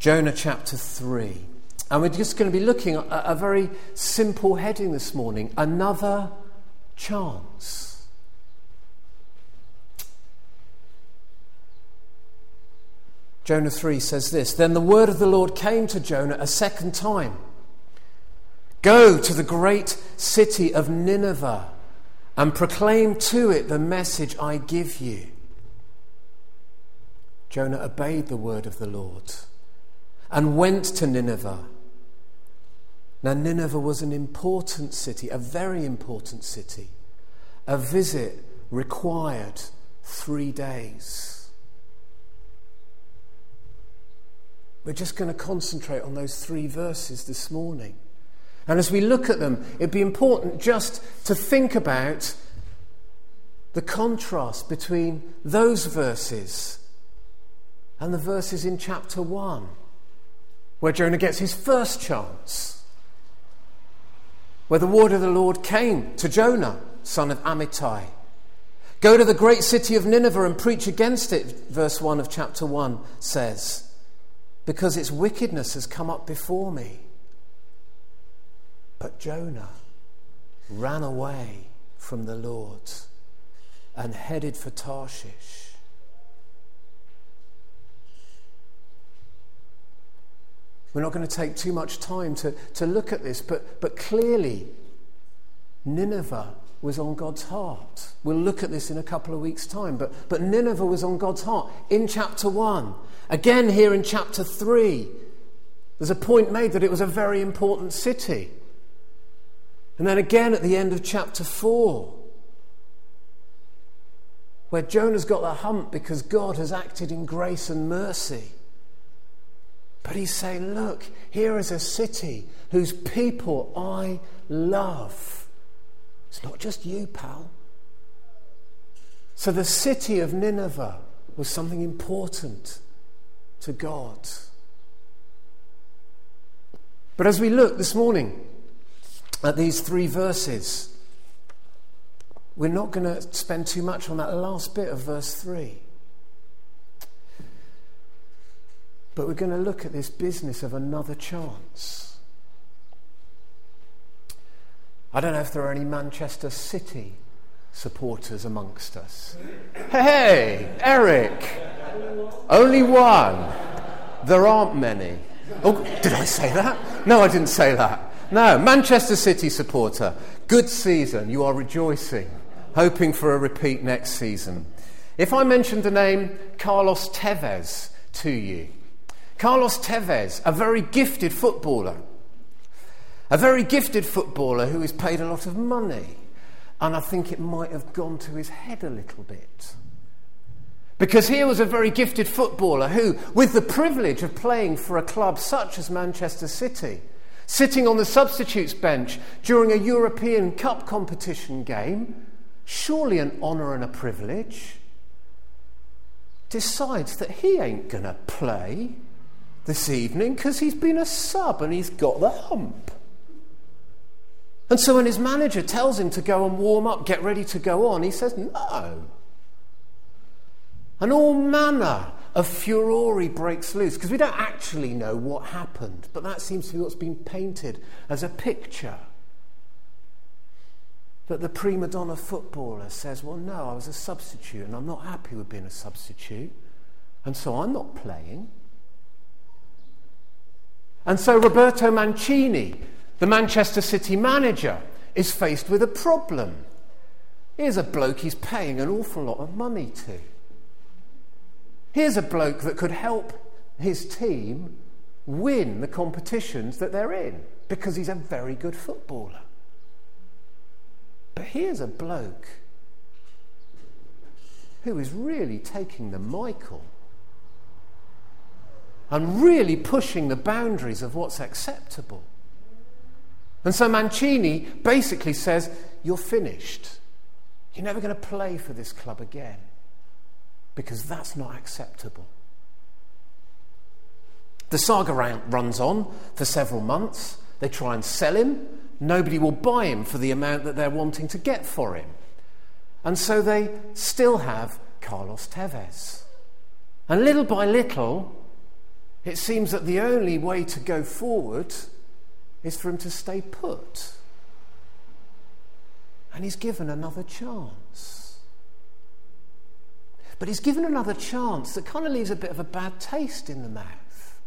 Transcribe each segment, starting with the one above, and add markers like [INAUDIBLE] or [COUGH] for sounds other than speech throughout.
Jonah chapter 3. And we're just going to be looking at a very simple heading this morning another chance. Jonah 3 says this Then the word of the Lord came to Jonah a second time Go to the great city of Nineveh and proclaim to it the message I give you. Jonah obeyed the word of the Lord and went to Nineveh. Now, Nineveh was an important city, a very important city. A visit required three days. We're just going to concentrate on those three verses this morning. And as we look at them, it'd be important just to think about the contrast between those verses and the verses in chapter 1 where Jonah gets his first chance, where the word of the Lord came to Jonah, son of Amittai. Go to the great city of Nineveh and preach against it, verse 1 of chapter 1 says, because its wickedness has come up before me. But Jonah ran away from the Lord and headed for Tarshish. We're not going to take too much time to, to look at this, but, but clearly, Nineveh was on God's heart. We'll look at this in a couple of weeks' time, but, but Nineveh was on God's heart in chapter 1. Again, here in chapter 3, there's a point made that it was a very important city. And then again at the end of chapter 4, where Jonah's got the hump because God has acted in grace and mercy. But he's saying, Look, here is a city whose people I love. It's not just you, pal. So the city of Nineveh was something important to God. But as we look this morning at these three verses, we're not going to spend too much on that last bit of verse 3. But we're going to look at this business of another chance. I don't know if there are any Manchester City supporters amongst us. Hey, Eric! Only one. There aren't many. Oh, did I say that? No, I didn't say that. No, Manchester City supporter. Good season. You are rejoicing, hoping for a repeat next season. If I mentioned the name Carlos Tevez to you, Carlos Tevez, a very gifted footballer, a very gifted footballer who is paid a lot of money. And I think it might have gone to his head a little bit. Because here was a very gifted footballer who, with the privilege of playing for a club such as Manchester City, sitting on the substitutes bench during a European Cup competition game, surely an honour and a privilege, decides that he ain't going to play this evening because he's been a sub and he's got the hump. And so when his manager tells him to go and warm up, get ready to go on, he says no. And all manner of furore breaks loose because we don't actually know what happened, but that seems to be what's been painted as a picture. That the prima donna footballer says, Well, no, I was a substitute and I'm not happy with being a substitute, and so I'm not playing. And so Roberto Mancini, the Manchester City manager, is faced with a problem. Here's a bloke he's paying an awful lot of money to. Here's a bloke that could help his team win the competitions that they're in because he's a very good footballer. But here's a bloke who is really taking the Michael and really pushing the boundaries of what's acceptable. And so Mancini basically says, You're finished. You're never going to play for this club again because that's not acceptable. The saga runs on for several months. They try and sell him. Nobody will buy him for the amount that they're wanting to get for him. And so they still have Carlos Tevez. And little by little, it seems that the only way to go forward is for him to stay put. And he's given another chance. But he's given another chance that kind of leaves a bit of a bad taste in the mouth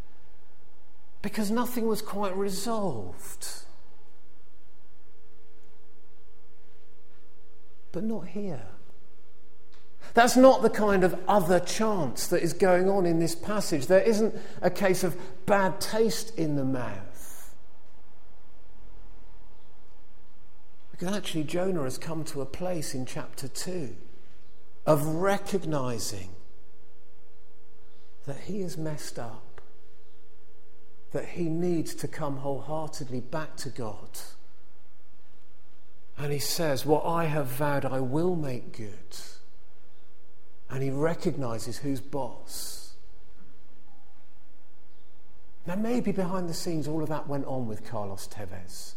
because nothing was quite resolved. But not here. That's not the kind of other chance that is going on in this passage. There isn't a case of bad taste in the mouth. Because actually, Jonah has come to a place in chapter 2 of recognizing that he is messed up, that he needs to come wholeheartedly back to God. And he says, What I have vowed, I will make good and he recognizes who's boss. Now, maybe behind the scenes, all of that went on with Carlos Tevez.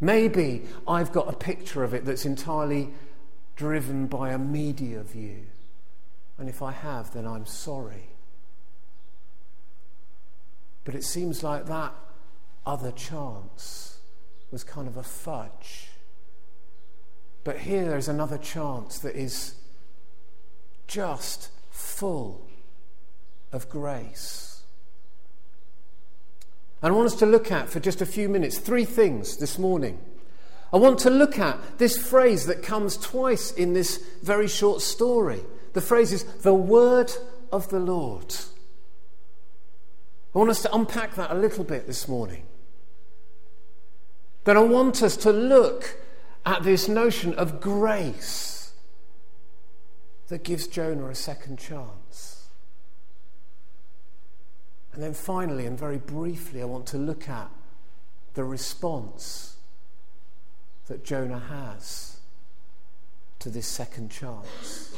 Maybe I've got a picture of it that's entirely driven by a media view. And if I have, then I'm sorry. But it seems like that other chance was kind of a fudge. But here there's another chance that is just full of grace. And I want us to look at for just a few minutes three things this morning. I want to look at this phrase that comes twice in this very short story. The phrase is the word of the Lord. I want us to unpack that a little bit this morning. Then I want us to look at this notion of grace that gives Jonah a second chance. And then finally, and very briefly, I want to look at the response that Jonah has to this second chance.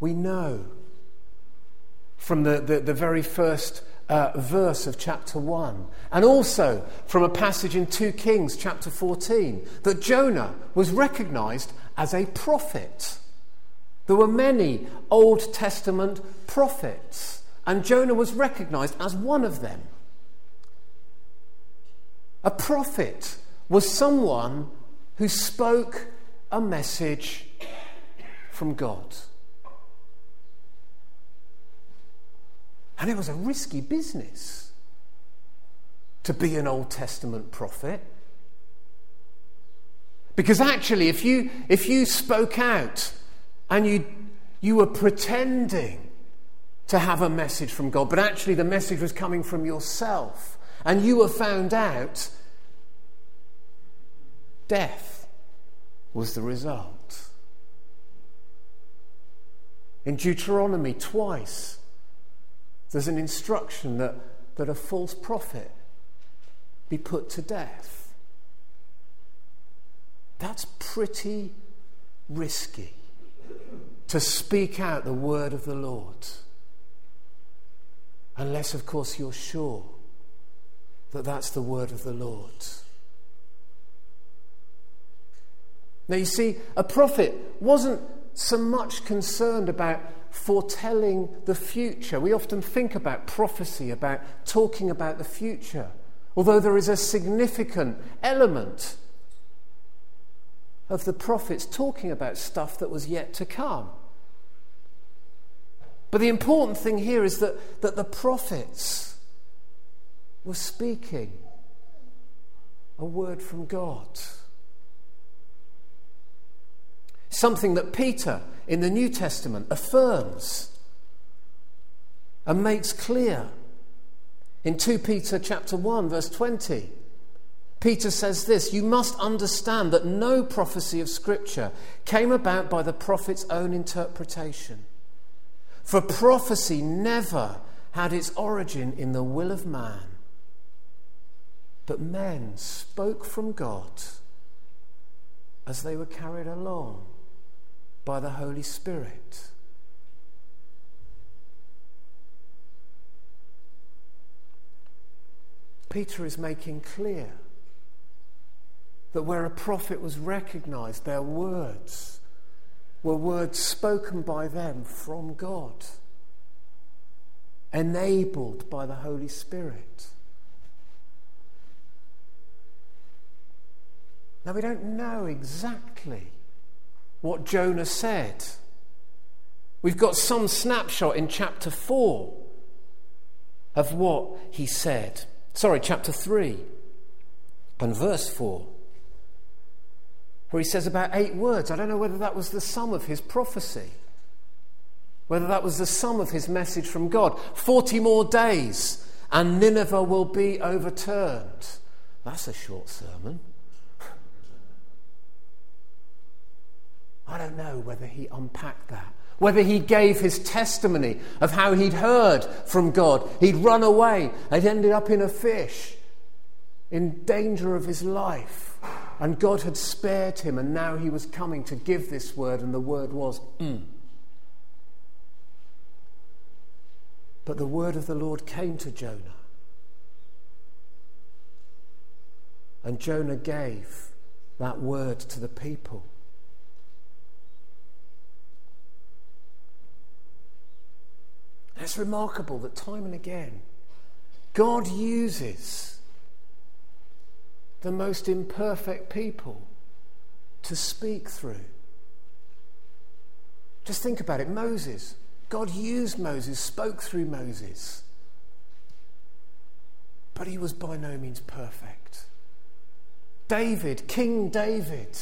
We know from the, the, the very first uh, verse of chapter 1, and also from a passage in 2 Kings chapter 14, that Jonah was recognized as a prophet. There were many Old Testament prophets, and Jonah was recognized as one of them. A prophet was someone who spoke a message from God. And it was a risky business to be an Old Testament prophet. Because actually, if you, if you spoke out and you, you were pretending to have a message from God, but actually the message was coming from yourself, and you were found out, death was the result. In Deuteronomy, twice, there's an instruction that, that a false prophet be put to death. That's pretty risky to speak out the word of the Lord. Unless, of course, you're sure that that's the word of the Lord. Now, you see, a prophet wasn't so much concerned about foretelling the future. We often think about prophecy, about talking about the future, although there is a significant element of the prophets talking about stuff that was yet to come. But the important thing here is that, that the prophets were speaking a word from God. Something that Peter in the New Testament affirms and makes clear. In 2 Peter chapter 1 verse 20, Peter says this, you must understand that no prophecy of scripture came about by the prophet's own interpretation. For prophecy never had its origin in the will of man, but men spoke from God as they were carried along by the Holy Spirit. Peter is making clear that where a prophet was recognized, their words were words spoken by them from God, enabled by the Holy Spirit. Now, we don't know exactly what Jonah said. We've got some snapshot in chapter 4 of what he said. Sorry, chapter 3 and verse 4, where he says about eight words. I don't know whether that was the sum of his prophecy, whether that was the sum of his message from God. 40 more days and Nineveh will be overturned. That's a short sermon. I don't know whether he unpacked that, whether he gave his testimony of how he'd heard from God. He'd run away, he'd ended up in a fish, in danger of his life, and God had spared him, and now he was coming to give this word, and the word was, mm. But the word of the Lord came to Jonah. And Jonah gave that word to the people. It's remarkable that time and again, God uses the most imperfect people to speak through. Just think about it Moses. God used Moses, spoke through Moses. But he was by no means perfect. David, King David.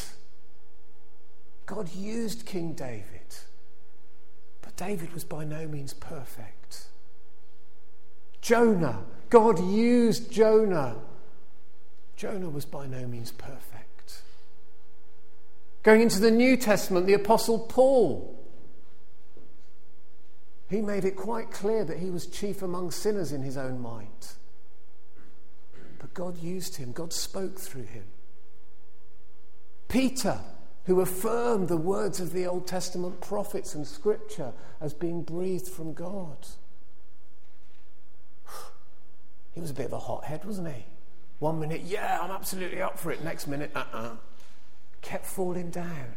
God used King David. David was by no means perfect. Jonah, God used Jonah. Jonah was by no means perfect. Going into the New Testament, the Apostle Paul. He made it quite clear that he was chief among sinners in his own mind. But God used him, God spoke through him. Peter, who affirmed the words of the Old Testament prophets and Scripture as being breathed from God. [SIGHS] He was a bit of a hothead, wasn't he? One minute, yeah, I'm absolutely up for it. Next minute, uh uh-uh. uh. Kept falling down.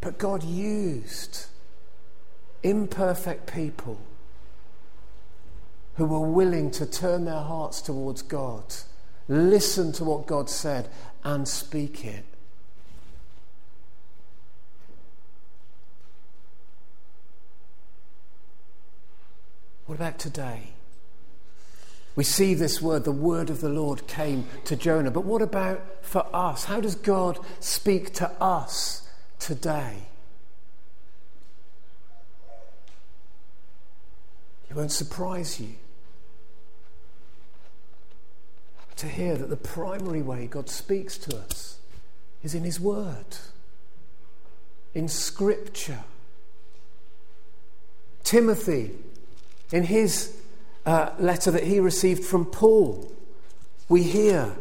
But God used imperfect people who were willing to turn their hearts towards God, listen to what God said, and speak it. What about today? We see this word, the word of the Lord came to Jonah. But what about for us? How does God speak to us today? It won't surprise you to hear that the primary way God speaks to us is in His Word, in Scripture. Timothy, in his uh, letter that he received from Paul, we hear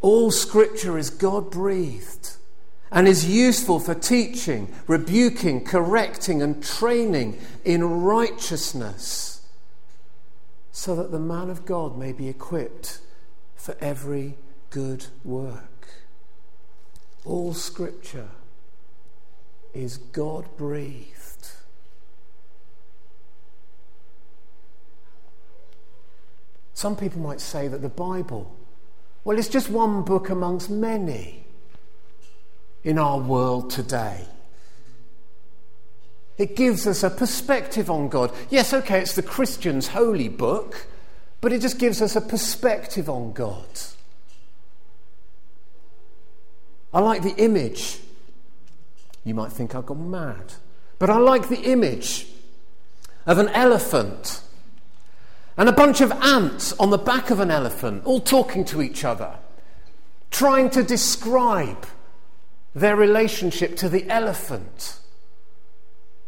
all Scripture is God breathed and is useful for teaching, rebuking, correcting, and training in righteousness, so that the man of God may be equipped for every good work. All scripture is God breathed. Some people might say that the Bible, well, it's just one book amongst many in our world today. It gives us a perspective on God. Yes, okay, it's the Christian's holy book, but it just gives us a perspective on God. I like the image. You might think I've gone mad, but I like the image of an elephant and a bunch of ants on the back of an elephant, all talking to each other, trying to describe their relationship to the elephant.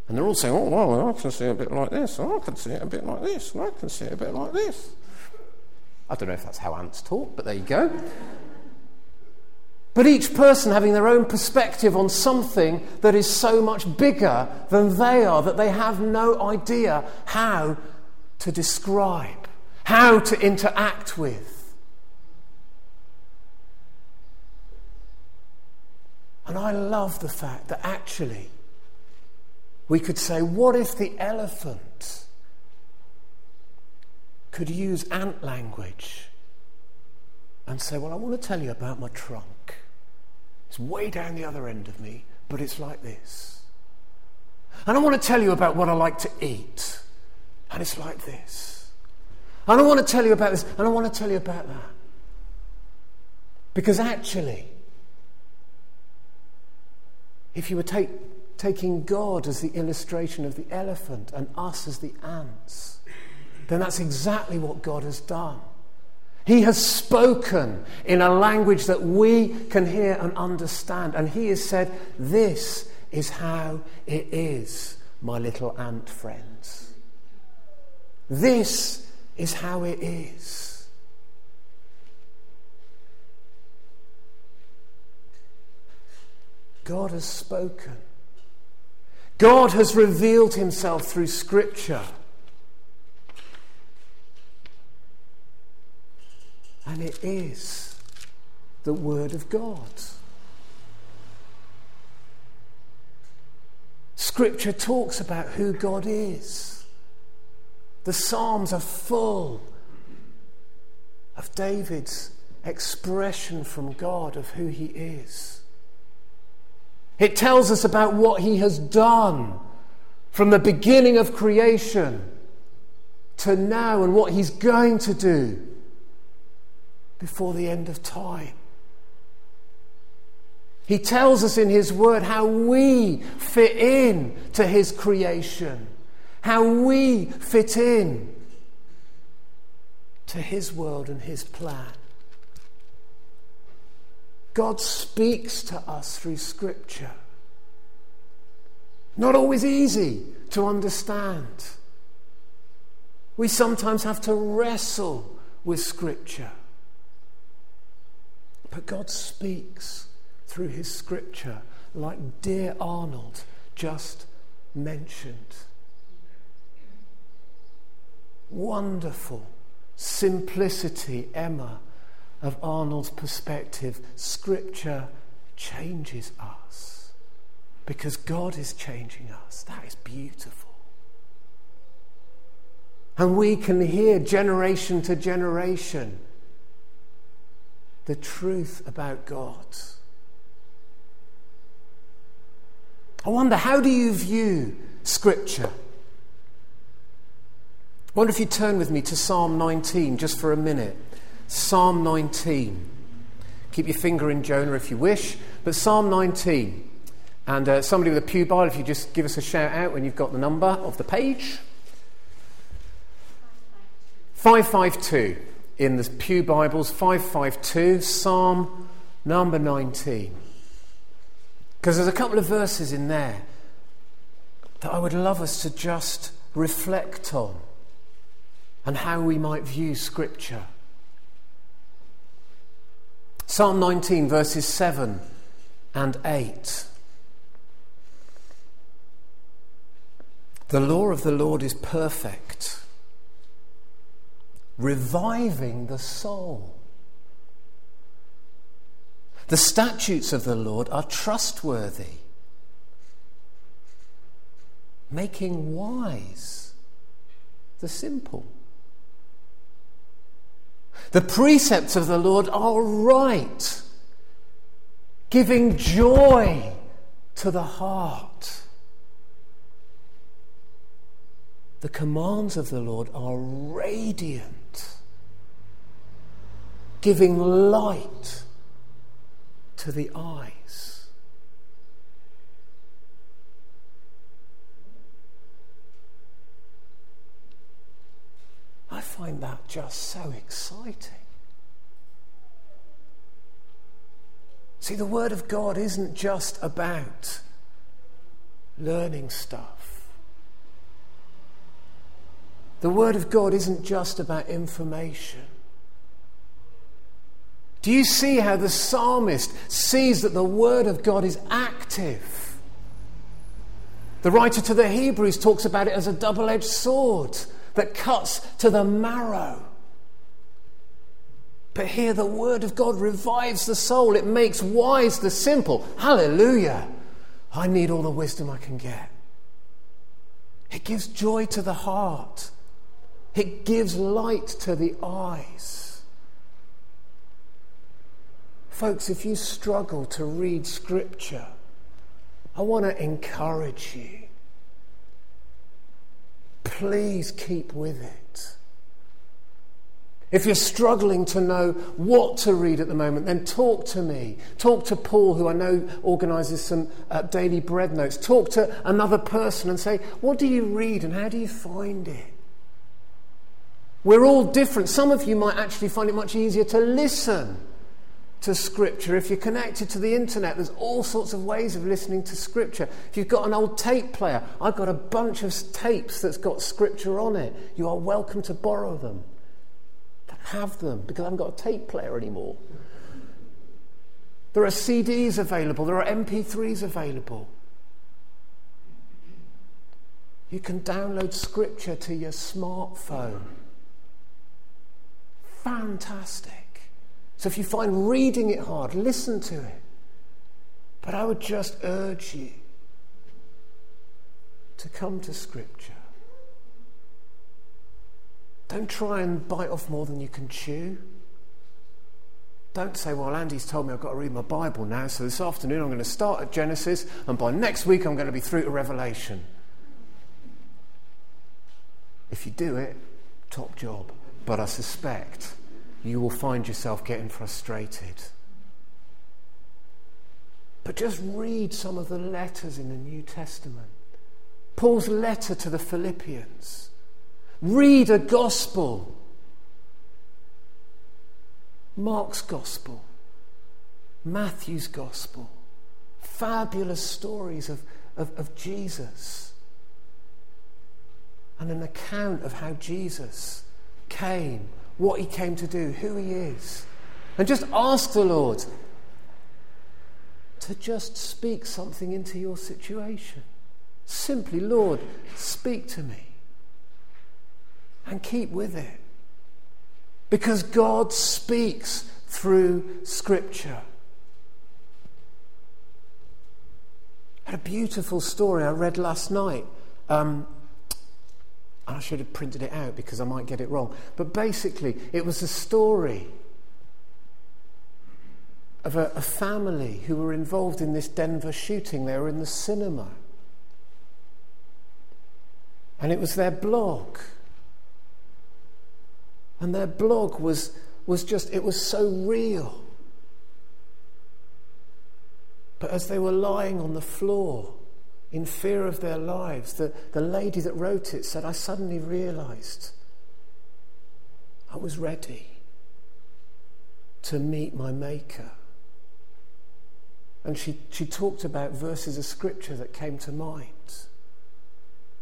And they're all saying, oh, well, I can see a bit like this, and I can see it a bit like this, and I can see it a bit like this. I don't know if that's how ants talk, but there you go. But each person having their own perspective on something that is so much bigger than they are that they have no idea how to describe, how to interact with. And I love the fact that actually we could say, what if the elephant could use ant language and say, Well, I want to tell you about my trunk. It's way down the other end of me, but it's like this. And I want to tell you about what I like to eat, and it's like this. And I want to tell you about this, and I want to tell you about that. Because actually, if you were take, taking God as the illustration of the elephant and us as the ants, then that's exactly what God has done. He has spoken in a language that we can hear and understand. And He has said, This is how it is, my little ant friends. This is how it is. God has spoken. God has revealed himself through Scripture. And it is the Word of God. Scripture talks about who God is. The Psalms are full of David's expression from God of who he is. It tells us about what he has done from the beginning of creation to now and what he's going to do before the end of time. He tells us in His Word how we fit in to His creation, how we fit in to His world and His plan. God speaks to us through Scripture. Not always easy to understand. We sometimes have to wrestle with Scripture. But God speaks through his scripture, like dear Arnold just mentioned. Wonderful simplicity, Emma, of Arnold's perspective. Scripture changes us because God is changing us. That is beautiful. And we can hear generation to generation the truth about God. I wonder, how do you view Scripture? I wonder if you turn with me to Psalm 19 just for a minute. Psalm 19. Keep your finger in Jonah if you wish, but Psalm 19. And uh, somebody with a Pew Bible, if you just give us a shout out when you've got the number of the page. 552 in the Pew Bibles, 552, Psalm number 19. Because there's a couple of verses in there that I would love us to just reflect on and how we might view Scripture. Psalm 19, verses 7 and 8. The law of the Lord is perfect reviving the soul. The statutes of the Lord are trustworthy, making wise the simple. The precepts of the Lord are right, giving joy to the heart. The commands of the Lord are radiant giving light to the eyes. I find that just so exciting. See, the Word of God isn't just about learning stuff. The Word of God isn't just about information. Do you see how the psalmist sees that the Word of God is active? The writer to the Hebrews talks about it as a double edged sword that cuts to the marrow. But here, the Word of God revives the soul. It makes wise the simple. Hallelujah. I need all the wisdom I can get. It gives joy to the heart, it gives light to the eyes. Folks, if you struggle to read Scripture, I want to encourage you. Please keep with it. If you're struggling to know what to read at the moment, then talk to me. Talk to Paul, who I know organises some uh, daily bread notes. Talk to another person and say, What do you read and how do you find it? We're all different. Some of you might actually find it much easier to listen to Scripture. If you're connected to the internet, there's all sorts of ways of listening to Scripture. If you've got an old tape player, I've got a bunch of tapes that's got Scripture on it. You are welcome to borrow them have them because I haven't got a tape player anymore. There are CDs available, there are MP3s available. You can download scripture to your smartphone. Fantastic. So if you find reading it hard, listen to it. But I would just urge you to come to scripture. Don't try and bite off more than you can chew. Don't say, well, Andy's told me I've got to read my Bible now, so this afternoon I'm going to start at Genesis, and by next week I'm going to be through to Revelation. If you do it, top job. But I suspect you will find yourself getting frustrated. But just read some of the letters in the New Testament. Paul's letter to the Philippians. Read a gospel. Mark's gospel, Matthew's gospel, fabulous stories of, of, of Jesus, and an account of how Jesus came, what he came to do, who he is. And just ask the Lord to just speak something into your situation. Simply, Lord, speak to me and keep with it. Because God speaks through Scripture. I had a beautiful story I read last night. Um, I should have printed it out because I might get it wrong. But basically, it was a story of a, a, family who were involved in this Denver shooting. They were in the cinema. And it was their blog. And their blog was, was just, it was so real. But as they were lying on the floor in fear of their lives, the, the lady that wrote it said, I suddenly realized I was ready to meet my Maker. And she, she talked about verses of scripture that came to mind.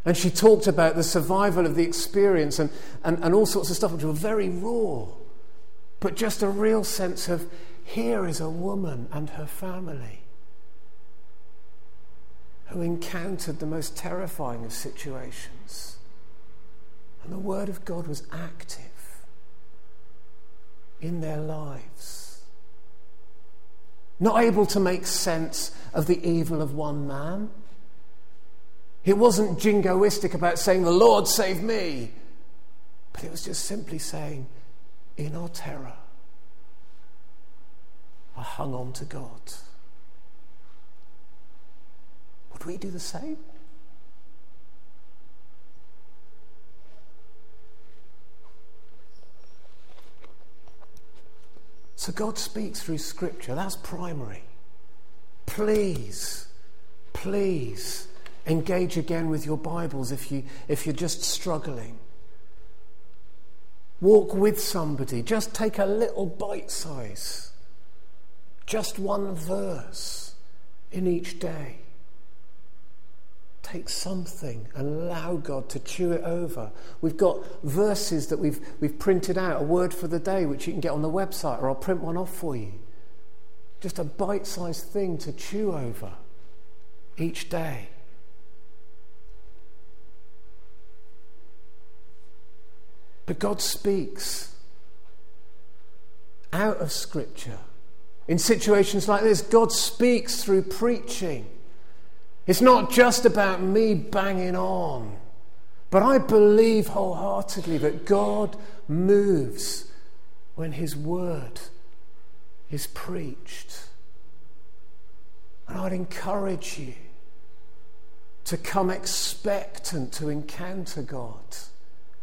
And she talked about the survival of the experience and, and, and all sorts of stuff which were very raw, but just a real sense of here is a woman and her family who encountered the most terrifying of situations. And the Word of God was active in their lives. Not able to make sense of the evil of one man it wasn't jingoistic about saying, The Lord save me, but it was just simply saying, In our terror, I hung on to God. Would we do the same? So God speaks through Scripture. That's primary. Please, please engage again with your Bibles if, you, if you're just struggling. Walk with somebody. Just take a little bite size. Just one verse in each day. Take something and allow God to chew it over. We've got verses that we've, we've printed out, a word for the day, which you can get on the website, or I'll print one off for you. Just a bite sized thing to chew over each day. But God speaks. out of Scripture. In situations like this, God speaks through preaching. It's not just about me banging on, but I believe wholeheartedly that God moves when His word is preached. And I'd encourage you to come expectant to encounter God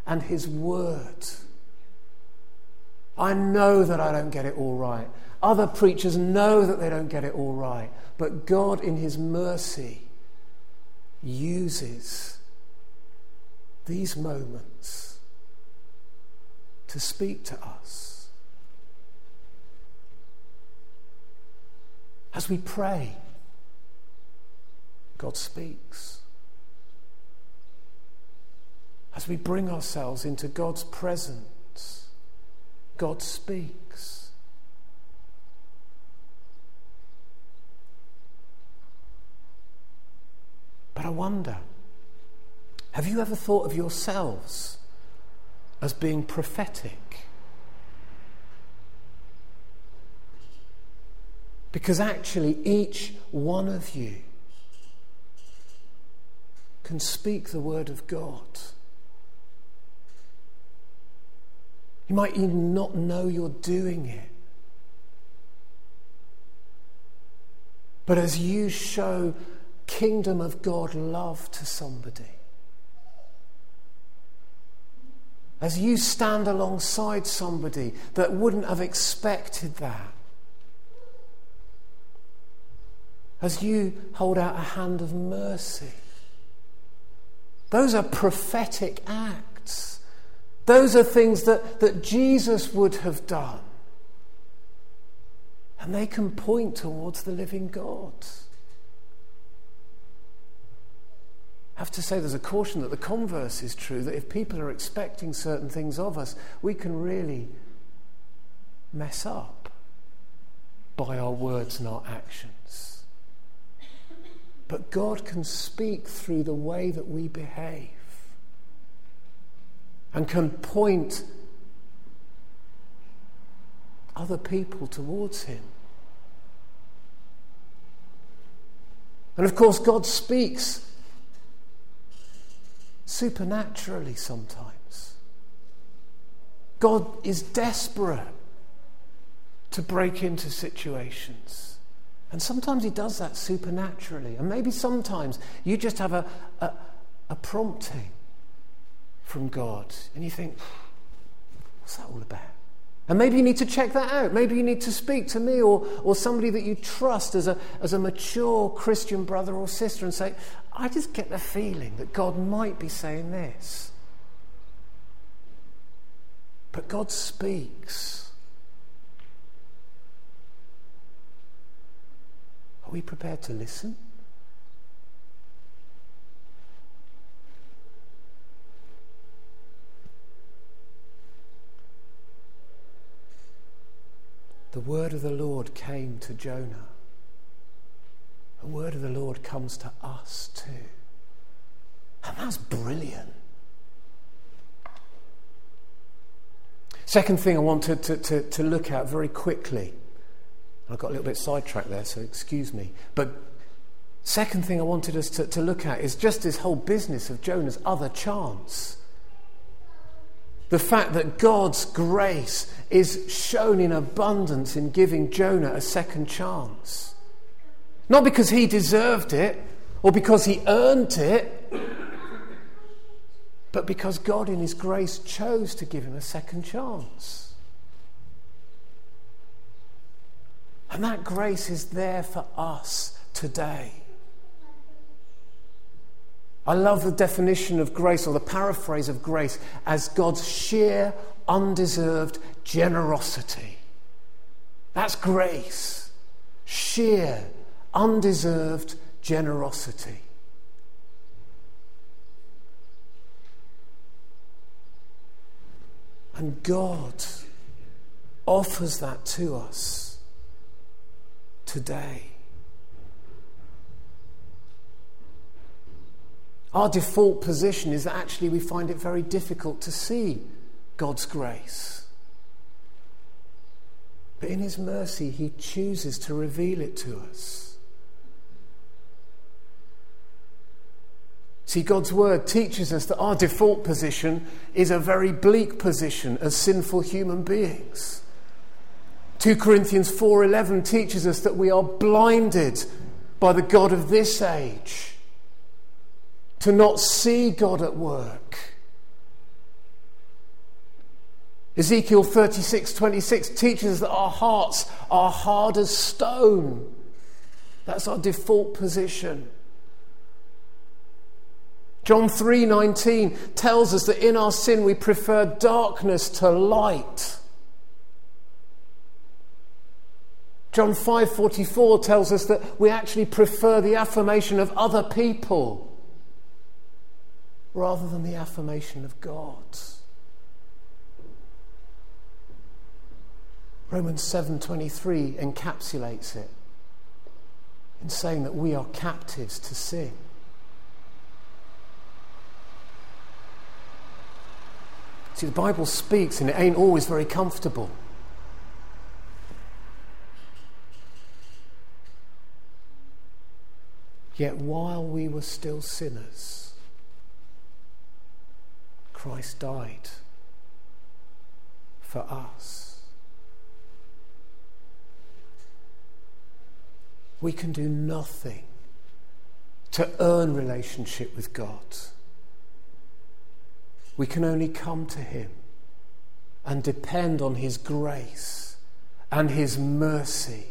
and His Word. I know that I don't get it all right. Other preachers know that they don't get it all right. But God, in His mercy, uses these moments to speak to us. As we pray, God speaks. As we bring ourselves into God's presence, God speaks. But I wonder have you ever thought of yourselves as being prophetic? Because actually, each one of you can speak the word of God. You might even not know you're doing it. But as you show kingdom of God love to somebody, as you stand alongside somebody that wouldn't have expected that, as you hold out a hand of mercy, those are prophetic acts. Those are things that, that Jesus would have done. And they can point towards the living God. I have to say there's a caution that the converse is true, that if people are expecting certain things of us, we can really mess up by our words and our actions. But God can speak through the way that we behave and can point other people towards Him. And of course, God speaks supernaturally sometimes. God is desperate to break into situations. And sometimes he does that supernaturally. And maybe sometimes you just have a, a, a prompting from God and you think, what's that all about? And maybe you need to check that out. Maybe you need to speak to me or, or somebody that you trust as a, as a mature Christian brother or sister and say, I just get the feeling that God might be saying this. But God speaks. Are we prepared to listen? The word of the Lord came to Jonah. The word of the Lord comes to us too. And that's brilliant. Second thing I wanted to, to, to look at very quickly I got a little bit sidetracked there, so excuse me. But second thing I wanted us to, to look at is just this whole business of Jonah's other chance. The fact that God's grace is shown in abundance in giving Jonah a second chance. Not because he deserved it or because he earned it, but because God, in his grace, chose to give him a second chance. And that grace is there for us today. I love the definition of grace or the paraphrase of grace as God's sheer, undeserved generosity. That's grace. Sheer, undeserved generosity. And God offers that to us today. Our default position is that actually we find it very difficult to see God's grace. But in His mercy, He chooses to reveal it to us. See, God's Word teaches us that our default position is a very bleak position as sinful human beings. 2 Corinthians 4:11 teaches us that we are blinded by the god of this age to not see God at work. Ezekiel 36:26 teaches us that our hearts are hard as stone. That's our default position. John 3:19 tells us that in our sin we prefer darkness to light. John 5:44 tells us that we actually prefer the affirmation of other people rather than the affirmation of God. Romans 7:23 encapsulates it in saying that we are captives to sin. See, the Bible speaks, and it ain't always very comfortable. Yet while we were still sinners, Christ died for us. We can do nothing to earn relationship with God. We can only come to Him and depend on His grace and His mercy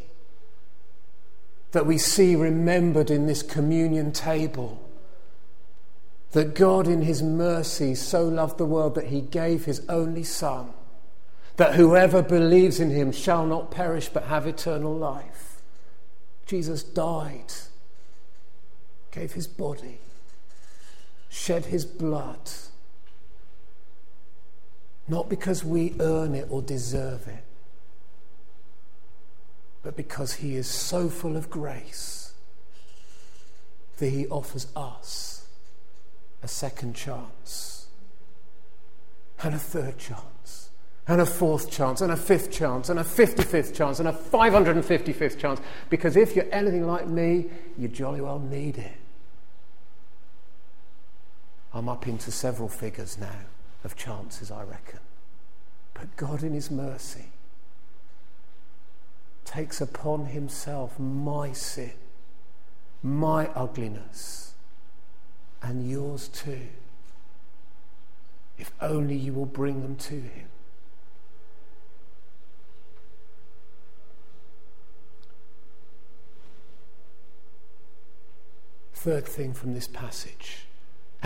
that we see remembered in this communion table. That God, in His mercy, so loved the world that He gave His only Son, that whoever believes in Him shall not perish but have eternal life. Jesus died, gave His body, shed His blood not because we earn it or deserve it, but because He is so full of grace that He offers us a second chance, and a third chance, and a fourth chance, and a fifth chance, and a 55th chance, and a 555th chance. Because if you're anything like me, you jolly well need it. I'm up into several figures now of chances, I reckon. But God, in His mercy, takes upon Himself my sin, my ugliness, and yours too, if only you will bring them to Him. Third thing from this passage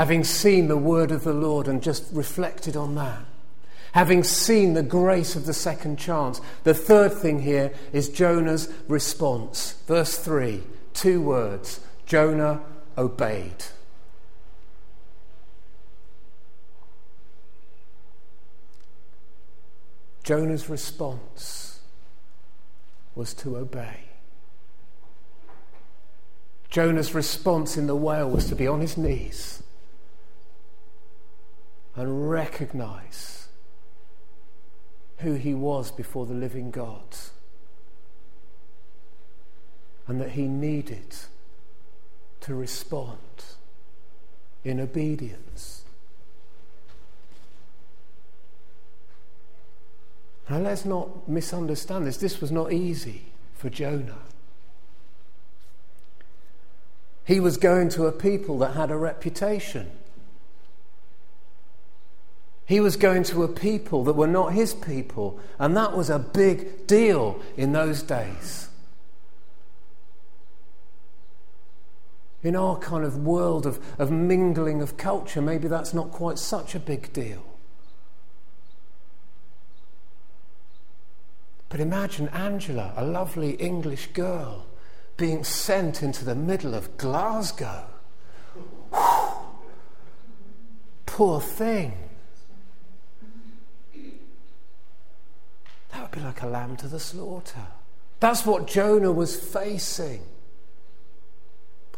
having seen the word of the Lord and just reflected on that, having seen the grace of the second chance, the third thing here is Jonah's response. Verse 3, two words Jonah obeyed. Jonah's response was to obey. Jonah's response in the whale was to be on his knees and recognize who he was before the living God and that he needed to respond in obedience. Now, let's not misunderstand this. This was not easy for Jonah. He was going to a people that had a reputation. He was going to a people that were not his people, and that was a big deal in those days. In our kind of world of, of mingling of culture, maybe that's not quite such a big deal. But imagine Angela, a lovely English girl, being sent into the middle of Glasgow. Poor thing. That would be like a lamb to the slaughter. That's what Jonah was facing.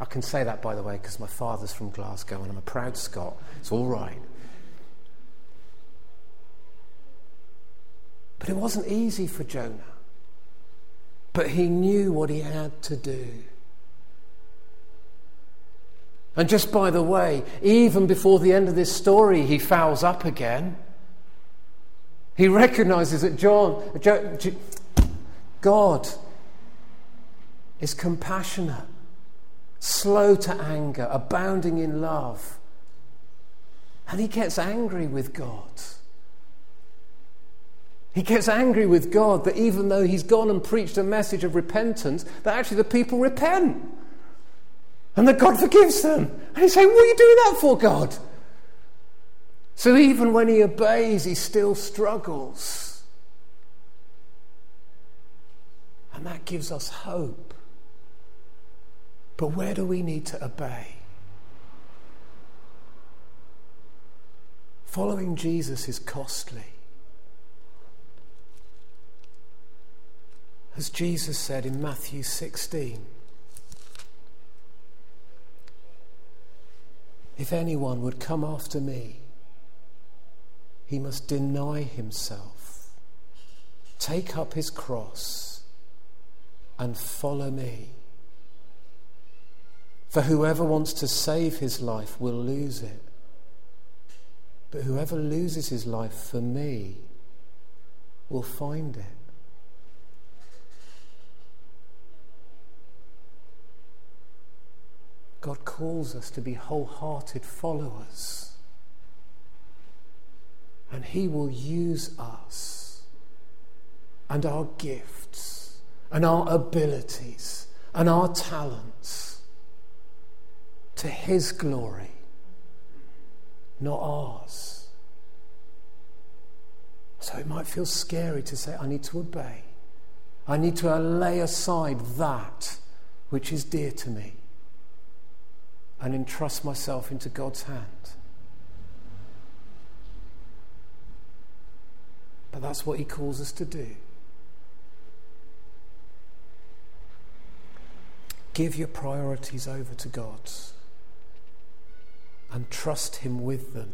I can say that, by the way, because my father's from Glasgow and I'm a proud Scot. It's all right. But it wasn't easy for Jonah. But he knew what he had to do. And just by the way, even before the end of this story, he fouls up again. He recognizes that John, God is compassionate, slow to anger, abounding in love. And he gets angry with God. He gets angry with God that even though he's gone and preached a message of repentance, that actually the people repent. And that God forgives them. And he's saying, What are you doing that for, God? So even when he obeys, he still struggles. And that gives us hope. But where do we need to obey? Following Jesus is costly. As Jesus said in Matthew 16, if anyone would come after me, he must deny himself, take up his cross, and follow me. For whoever wants to save his life will lose it. But whoever loses his life for me will find it. God calls us to be wholehearted followers. And He will use us and our gifts and our abilities and our talents to His glory, not ours. So it might feel scary to say, I need to obey. I need to lay aside that which is dear to me and entrust myself into God's hand. But that's what He calls us to do. Give your priorities over to God and trust Him with them.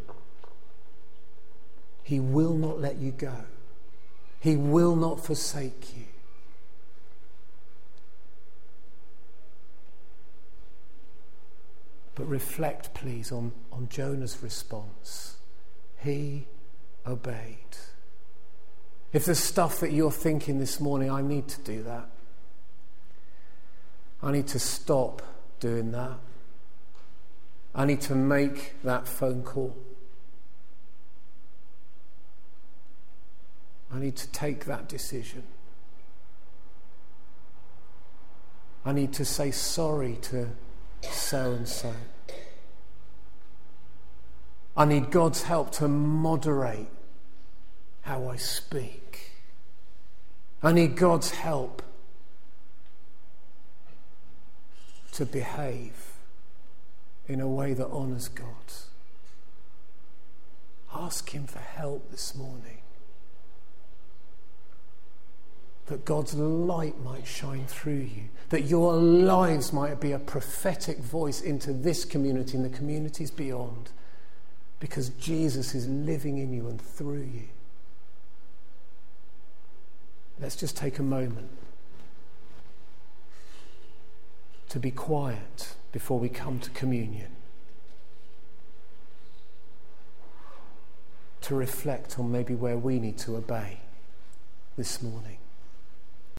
He will not let you go, He will not forsake you. But reflect, please, on, on Jonah's response. He obeyed. If there's stuff that you're thinking this morning, I need to do that. I need to stop doing that. I need to make that phone call. I need to take that decision. I need to say sorry to so and so. I need God's help to moderate how I speak. I need God's help to behave in a way that honours God. Ask Him for help this morning that God's light might shine through you, that your lives might be a prophetic voice into this community and the communities beyond, because Jesus is living in you and through you. Let's just take a moment to be quiet before we come to communion, to reflect on maybe where we need to obey this morning.